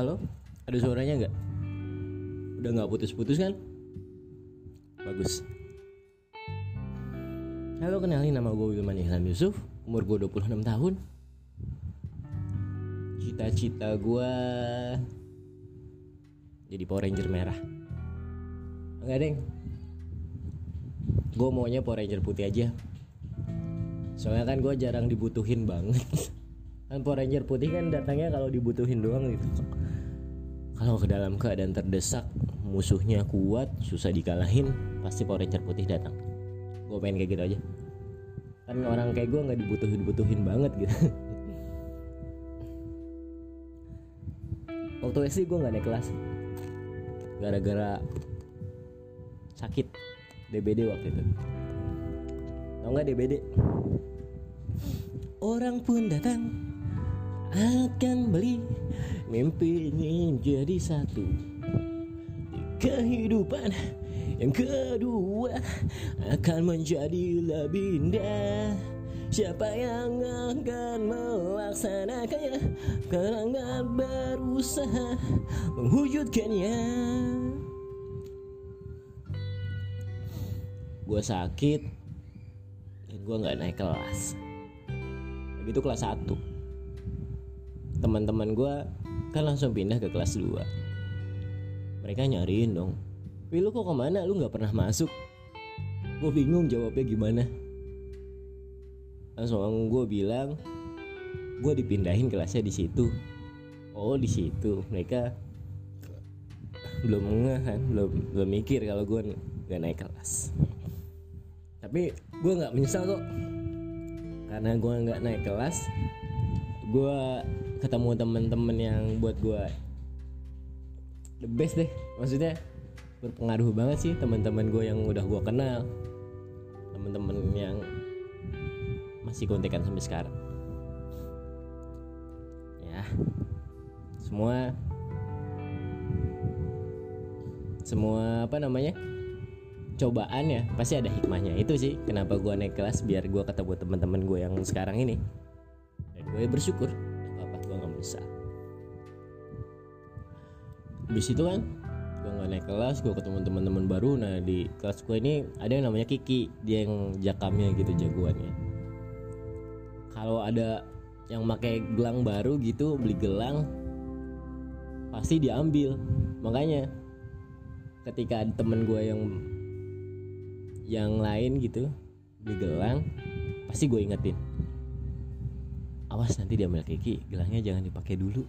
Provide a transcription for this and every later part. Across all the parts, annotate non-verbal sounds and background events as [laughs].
Halo, ada suaranya nggak? Udah nggak putus-putus kan? Bagus. Halo, kenalin nama gue Wilman Ihsan Yusuf, umur gue 26 tahun. Cita-cita gue jadi Power Ranger merah. Enggak, Deng. Gue maunya Power Ranger putih aja. Soalnya kan gue jarang dibutuhin banget. [laughs] kan Power Ranger putih kan datangnya kalau dibutuhin doang gitu. Kalau ke dalam keadaan terdesak, musuhnya kuat, susah dikalahin, pasti Power Ranger putih datang. Gue pengen kayak gitu aja. Kan orang kayak gue nggak dibutuhin-butuhin banget gitu. [laughs] Waktu SD gue nggak naik kelas, gara-gara sakit DBD waktu itu. Tau nggak DBD? Orang pun datang akan beli. Mimpi ini jadi satu. Kehidupan yang kedua akan menjadi lebih indah. Siapa yang akan melaksanakannya? Karena berusaha mewujudkannya Gue sakit Dan gue gak naik kelas. Begitu kelas 1 Teman-teman gue kan langsung pindah ke kelas 2 Mereka nyariin dong Wih lu kok ke mana? Lu gak pernah masuk. Gue bingung jawabnya gimana. Langsung gue bilang gue dipindahin kelasnya di situ. Oh di situ. Mereka belum ngeh kan belum belum mikir kalau gue gak naik kelas. Tapi gue nggak menyesal kok. Karena gue nggak naik kelas gue ketemu temen-temen yang buat gue the best deh. Maksudnya berpengaruh banget sih teman-teman gue yang udah gue kenal. Temen-temen yang masih kontekan sampai sekarang. Ya. Semua semua apa namanya cobaan ya pasti ada hikmahnya. Itu sih kenapa gue naik kelas biar gue ketemu teman-teman gue yang sekarang ini. Dan gue bersyukur habis itu kan gue nggak naik kelas gue ketemu teman-teman baru. Nah di kelas gue ini ada yang namanya Kiki dia yang jakamnya gitu jagoannya. Kalau ada yang pakai gelang baru gitu beli gelang pasti diambil. Makanya ketika ada temen gue yang yang lain gitu beli gelang pasti gue ingetin awas nanti diambil Kiki gelangnya jangan dipakai dulu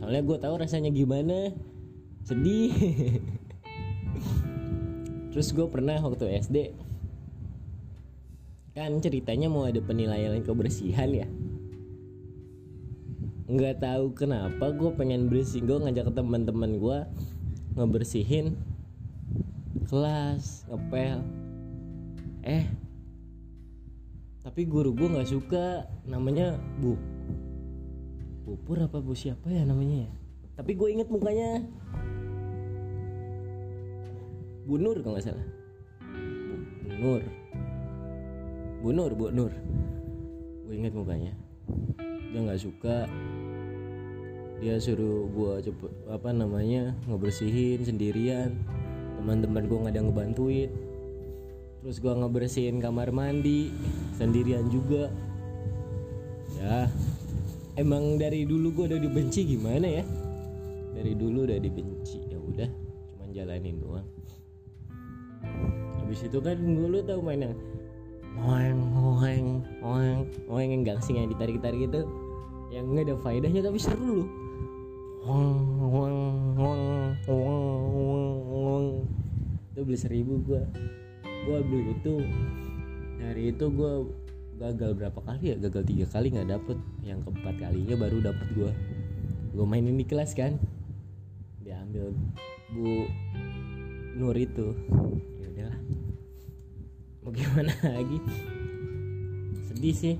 soalnya gue tahu rasanya gimana. Sedih. Terus gue pernah waktu SD kan ceritanya mau ada penilaian kebersihan ya? Nggak tahu kenapa gue pengen bersih. Gue ngajak teman-teman gue ngebersihin kelas ngepel. Eh tapi guru gue nggak suka. Namanya bu pupur apa bu siapa ya namanya ya? Tapi gue inget mukanya. Bu Nur kalau nggak salah. Bu Nur. Bu Nur Bu Nur. Gue inget mukanya. Dia nggak suka. Dia suruh gue cepet apa namanya ngebersihin sendirian. Teman-teman gue nggak ada ngebantuin. Terus gue ngebersihin kamar mandi sendirian juga. Ya emang dari dulu gue udah dibenci gimana ya? Dari dulu udah dibenci ya udah cuman jalanin doang. Habis itu kan gue lu tau main yang oeng oeng oeng oeng yang gangsing yang ditarik tarik itu yang nggak ada faedahnya tapi seru loh oeng oeng oeng oeng oeng itu beli seribu gue gue beli itu dari itu gue gagal berapa kali ya? Gagal tiga kali nggak dapet. Yang keempat kalinya baru dapet gue gue mainin di kelas kan. Diambil. Bu Nur itu. Ya udahlah. Mau gimana [laughs] lagi? Sedih sih.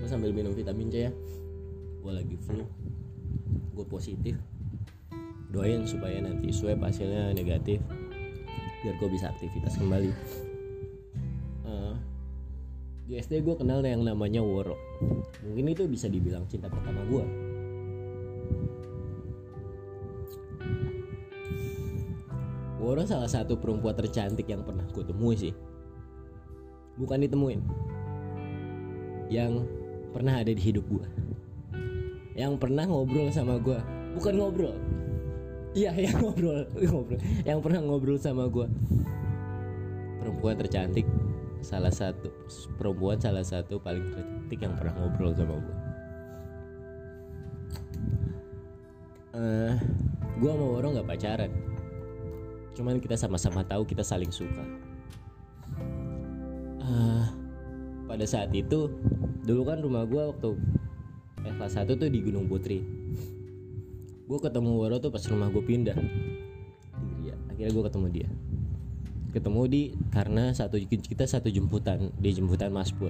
Gue sambil minum vitamin C ya. Gue lagi flu. Gue positif. Doain supaya nanti swab hasilnya negatif biar gue bisa aktivitas kembali. Uh, di SD gue kenal yang namanya Woro. Mungkin itu bisa dibilang cinta pertama gue Woro salah satu perempuan tercantik yang pernah gue temui sih. Bukan ditemuin. Yang pernah ada di hidup gue yang pernah ngobrol sama gue bukan ngobrol iya yang ngobrol [laughs] ngobrol yang pernah ngobrol sama gue perempuan tercantik salah satu perempuan salah satu paling tercantik yang pernah ngobrol sama gue uh, gue sama Woro nggak pacaran. Cuman kita sama-sama tahu kita saling suka. Uh, pada saat itu dulu kan rumah gue waktu kelas 1 tuh di Gunung Putri gue ketemu Woro tuh pas rumah gue pindah. Iya, akhirnya gue ketemu dia. Ketemu di karena satu kita satu jemputan di jemputan Maspur.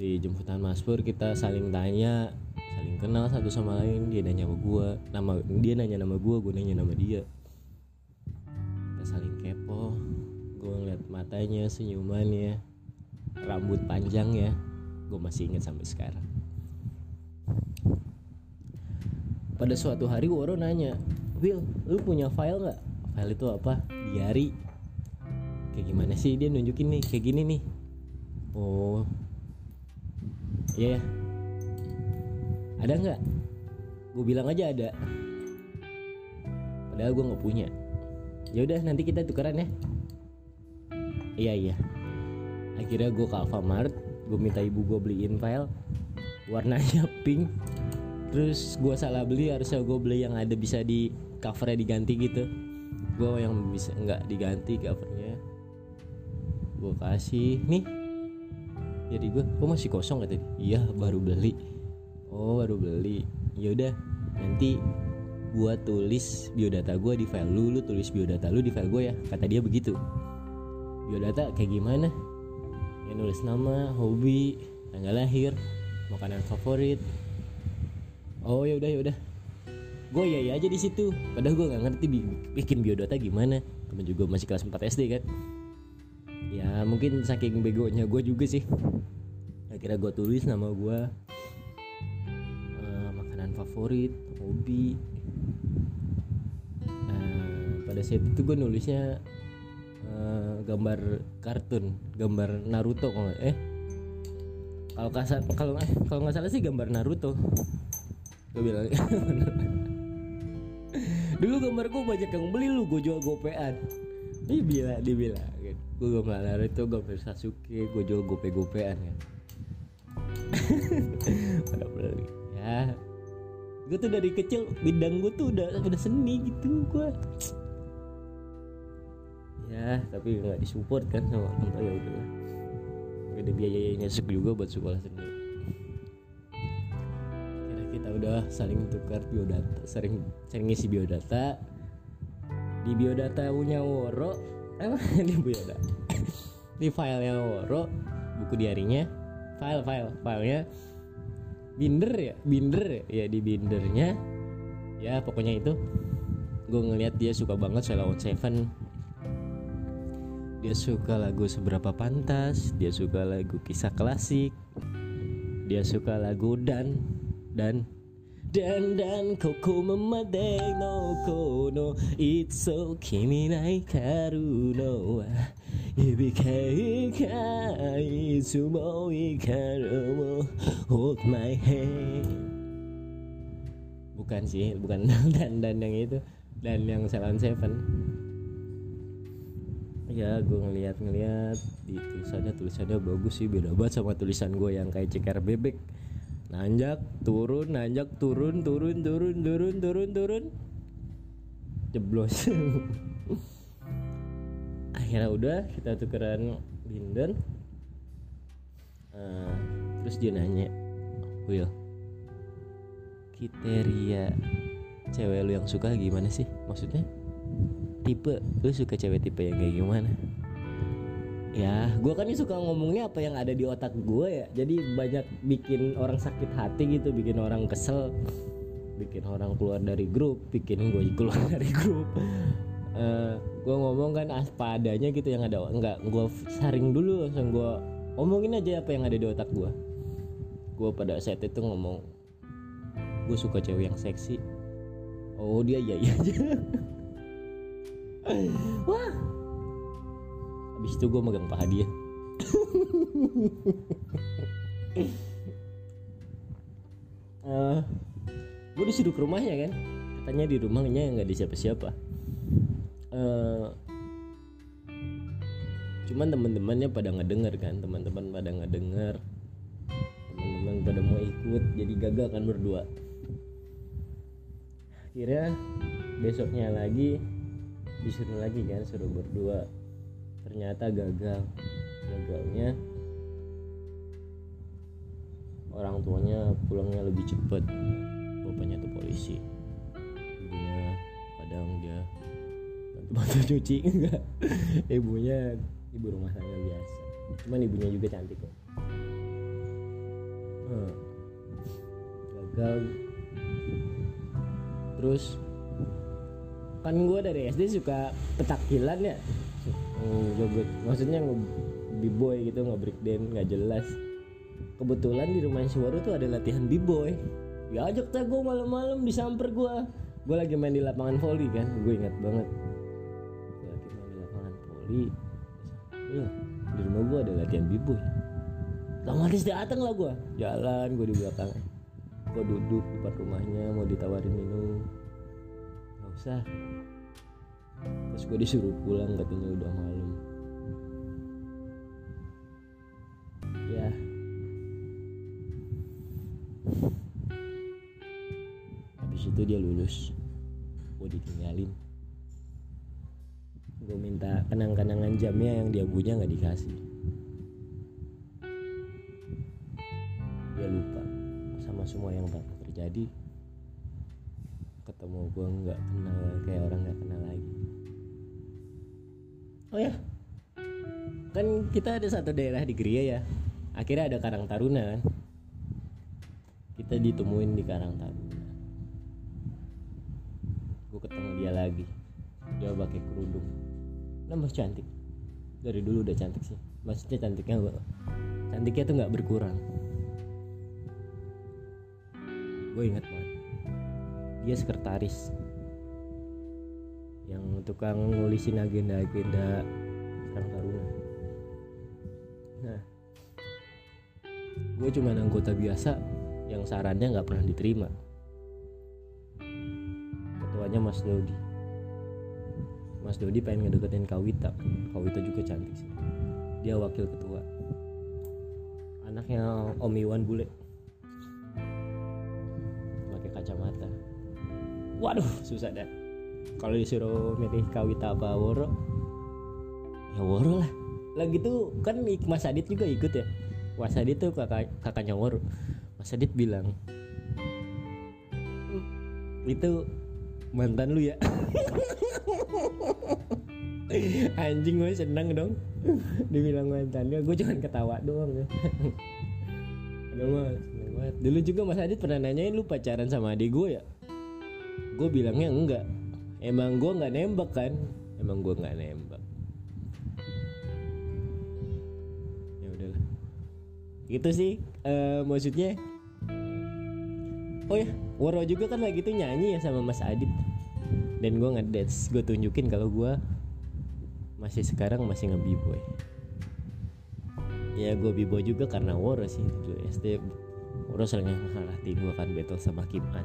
Di jemputan Maspur kita saling tanya saling kenal satu sama lain. Dia nanya sama gue nama dia nanya nama gue gue nanya nama dia. Kita saling kepo gue ngeliat matanya senyumannya. Rambut panjang ya gue masih ingat sampai sekarang pada suatu hari Woro nanya Will lu punya file nggak? File itu apa? Diary. Kayak gimana sih dia nunjukin nih kayak gini nih? Oh. Iya yeah. ada nggak? Gue bilang aja ada. Padahal gue nggak punya. Ya udah nanti kita tukeran ya. Iya iya. Akhirnya gue ke Alfamart gue minta ibu gue beliin file. Warnanya [laughs] pink terus gue salah beli harusnya gue beli yang ada bisa di covernya diganti gitu. Gue yang bisa nggak diganti covernya. Gue kasih. Nih. Jadi gue kok masih kosong kata iya baru beli. Oh baru beli. Yaudah nanti gue tulis biodata gue di file lu lu tulis biodata lu di file gue ya. Kata dia begitu. Biodata kayak gimana? Ya nulis nama hobi tanggal lahir makanan favorit oh ya udah ya udah. Gue ya ya aja di situ. Padahal gue nggak ngerti bikin biodata gimana. Temen juga masih kelas 4 SD kan? Ya mungkin saking begonya gue juga sih. Akhirnya gue tulis nama gue uh, makanan favorit hobi. Pada saat itu gue nulisnya uh, gambar kartun gambar Naruto kalau eh kalau kalau eh kalau nggak salah sih gambar Naruto gue bilang. [laughs] Dulu gambar gue banyak yang beli lu gue jual gopean. Dia bilang dia bilang gitu. gue gambar Naruto gambar Sasuke gue jual gope gopean kan. [laughs] Pada beli ya. Gue tuh dari kecil bidang gue tuh udah udah seni gitu gue ya tapi nggak disupport kan sama orang tua ya udah ada biayanya juga buat sekolah seni kita udah saling tukar biodata sering sering ngisi biodata. Di biodata punya Woro apa [laughs] di biodata. Di filenya Woro buku diarinya file file filenya binder ya binder ya, ya di bindernya ya pokoknya itu. Gue ngeliat dia suka banget Sheila on Seven. Dia suka lagu seberapa pantas dia suka lagu kisah klasik dia suka lagu dan dan dan dan koko memade no kono itso kimi nai karu no wa. Ibikei ka itsumo ikaru mo hold my hand. Bukan sih bukan [laughs] dan dan yang itu. Dan yang Seven Seven. Ya gue ngeliat-ngeliat di tulisannya tulisannya bagus sih beda banget sama tulisan gue yang kayak ceker bebek nanjak turun nanjak turun turun turun turun turun turun. Jeblos. [laughs] Akhirnya udah kita tukeran binden. Uh, terus dia nanya Will kriteria cewek lu yang suka gimana sih? Maksudnya tipe lu suka cewek tipe yang kayak gimana ya gue kan suka ngomongnya apa yang ada di otak gue ya. Jadi banyak bikin orang sakit hati gitu bikin orang kesel bikin orang keluar dari grup bikin gue [laughs] keluar dari grup. Uh, gue ngomong kan apa adanya gitu yang ada enggak gue saring dulu langsung gue omongin aja apa yang ada di otak gue gue pada saat itu ngomong gue suka cewek yang seksi. Oh dia iya iya aja. [laughs] Wah habis itu gue megang paha dia. Uh, gue disuruh ke rumahnya kan. Katanya di rumahnya nggak ada siapa-siapa. Uh, cuman teman-temannya pada ngedenger kan. Teman-teman pada ngedenger. Teman-teman pada mau ikut jadi gagal kan berdua. Akhirnya besoknya lagi disuruh lagi kan suruh berdua ternyata gagal. Gagalnya orang tuanya pulangnya lebih cepat. Bapaknya tuh polisi. Ibunya kadang dia bantu-bantu [laughs] cuci enggak. Ibunya ibu rumah tangga biasa. Cuman ibunya juga cantik kok. Hmm. gagal. Terus kan gue dari SD suka petakilan ya hmm, joget. Maksudnya b-boy gitu nge break dance nggak jelas. Kebetulan di rumah si Waru tuh ada latihan b-boy. Ajak teh gue malam-malam disamper gue gue lagi main di lapangan volley kan gue ingat banget. Gue lagi main di lapangan volley ya di rumah gue ada latihan b-boy. Otomatis datang lah gue jalan gue di belakang. Gue duduk di depan rumahnya mau ditawarin minum. Nggak usah terus gue disuruh pulang katanya udah malam. Ya. Habis itu dia lulus. Gue ditinggalin. Gue minta kenang-kenangan jamnya yang dia punya nggak dikasih. Dia lupa sama semua yang terjadi. Ketemu gue nggak kenal oh ya. Kan kita ada satu daerah di Gria ya. Akhirnya ada Karang Taruna kan. Kita ditemuin di Karang Taruna. Gue ketemu dia lagi. Dia pakai kerudung. Nambah cantik. Dari dulu udah cantik sih. Maksudnya cantiknya cantiknya tuh nggak berkurang. Gue inget banget. Dia sekretaris tukang nulisin agenda-agenda Karang Taruna nah gue cuma anggota biasa yang sarannya nggak pernah diterima. Ketuanya Mas Dodi. Mas Dodi pengen ngedeketin Kawita Kawita juga cantik sih. Dia wakil ketua. Anaknya Om Iwan bule. Pakai kacamata. Waduh susah dah kalau disuruh milih Kawita apa Woro? Ya Woro lah. Lagi tuh kan Mas Adit juga ikut ya? Mas Adit tuh kakak kakaknya Woro. Mas Adit bilang itu mantan lu ya? [laughs] Anjing gue seneng dong. Dibilang mantannya gue cuma ketawa doang ya. Aduh mas. Dulu juga Mas Adit pernah nanyain lu pacaran sama adik gue ya? Gue bilangnya enggak Emang gue nggak nembak kan? Emang gue nggak nembak. Ya udahlah. Gitu sih uh, Maksudnya. Oh ya Woro juga kan lagi tuh nyanyi ya sama Mas Adit. Dan gue ngedance Gue tunjukin kalau gue Masih sekarang masih nge-b-boy. Ya gue bibo juga karena Woro sih dulu SD Woro sering ngelatih gue kan battle sama Kim An.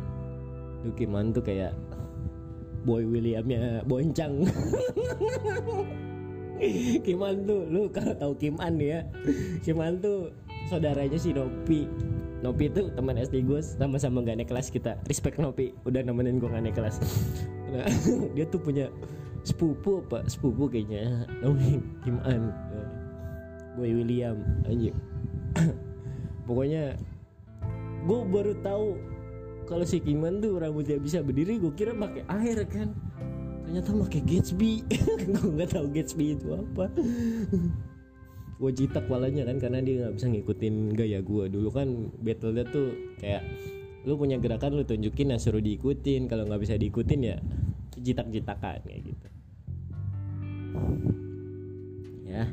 Duh Kim An tuh kayak Boy Williamnya boncang [laughs] Kim An tuh lu kalau tahu Kim An ya. Kim An tuh saudaranya si Nopi. Nopi tuh teman SD gue sama-sama gak naik kelas kita. Respect Nopi udah nemenin gue gak naik kelas. Nah, [laughs] dia tuh punya sepupu apa? Sepupu kayaknya namanya Kim An. Boy William anjing. [clears throat] Pokoknya gue baru tahu kalau si Kiman tuh rambutnya bisa berdiri gue kira pakai air kan. Ternyata pakai Gatsby. [laughs] Gue nggak tahu Gatsby itu apa. Gue jitak walanya kan karena dia nggak bisa ngikutin gaya gue dulu kan battle tuh kayak lu punya gerakan lu tunjukin nah suruh diikutin. Kalau nggak bisa diikutin ya jitak-jitakan kayak gitu. Ya.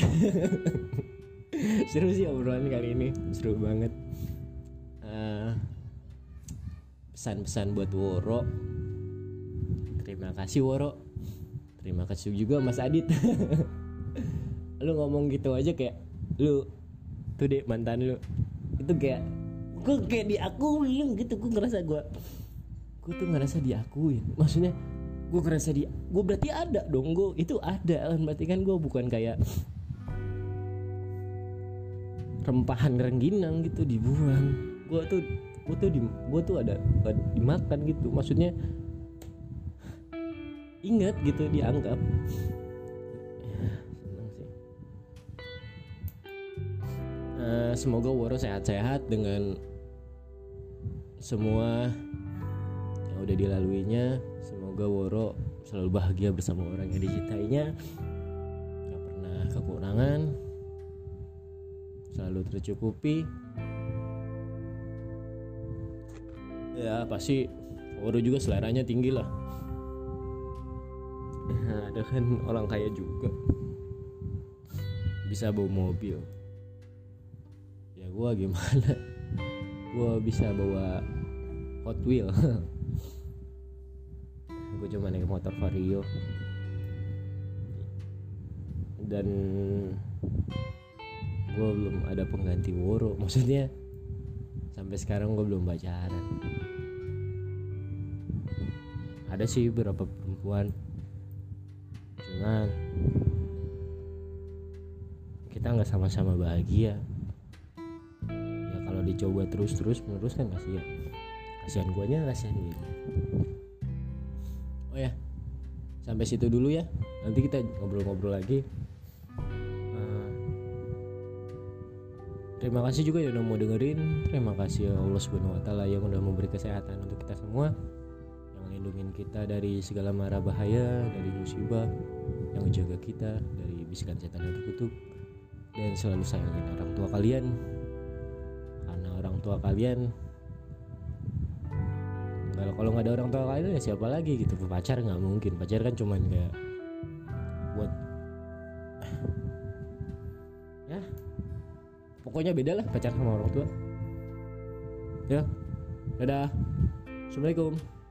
[laughs] Seru sih obrolan kali ini. Seru banget pesan-pesan buat Woro. Terima kasih Woro. Terima kasih juga Mas Adit. [laughs] Lu ngomong gitu aja kayak lu tuh deh mantan lu. Itu kayak gue kayak diakuin gitu gue ngerasa gue gue tuh ngerasa diakuin. Maksudnya gue ngerasa dia gue berarti ada dong gue itu ada kan. Berarti kan gue bukan kayak rempahan rengginang gitu dibuang. Gue tuh gue tuh di gue tuh ada, ada dimakan gitu. Maksudnya ingat gitu dianggap. Uh, semoga Woro sehat-sehat dengan semua yang udah dilaluinya. Semoga Woro selalu bahagia bersama orang yang dicintainya. Gak pernah kekurangan. Selalu tercukupi ya pasti Woro juga seleranya tinggi lah. Nah, [laughs] ada kan orang kaya juga. Bisa bawa mobil. Ya gua gimana? Gua bisa bawa Hot Wheel. [laughs] Gue cuma naik motor vario. Dan gue belum ada pengganti woro. Maksudnya sampai sekarang gue belum pacaran. Ada sih beberapa perempuan. Cuman kita nggak sama-sama bahagia. Ya kalau dicoba terus-terus menerus kan kasihan kasihan guanya kasihan gue oh ya sampai situ dulu ya. Nanti kita ngobrol-ngobrol lagi Terima kasih juga yang udah mau dengerin. Terima kasih ya Allah Subhanahu wa taala yang udah memberi kesehatan untuk kita semua. Yang lindungin kita dari segala mara bahaya, dari musibah, yang menjaga kita dari bisikan setan yang terkutuk dan selalu sayangin orang tua kalian. Karena orang tua kalian kalau kalau nggak ada orang tua kalian ya siapa lagi gitu pacar nggak mungkin pacar kan cuman kayak pokoknya beda lah pacaran sama orang tua. Ya. Dadah. Assalamualaikum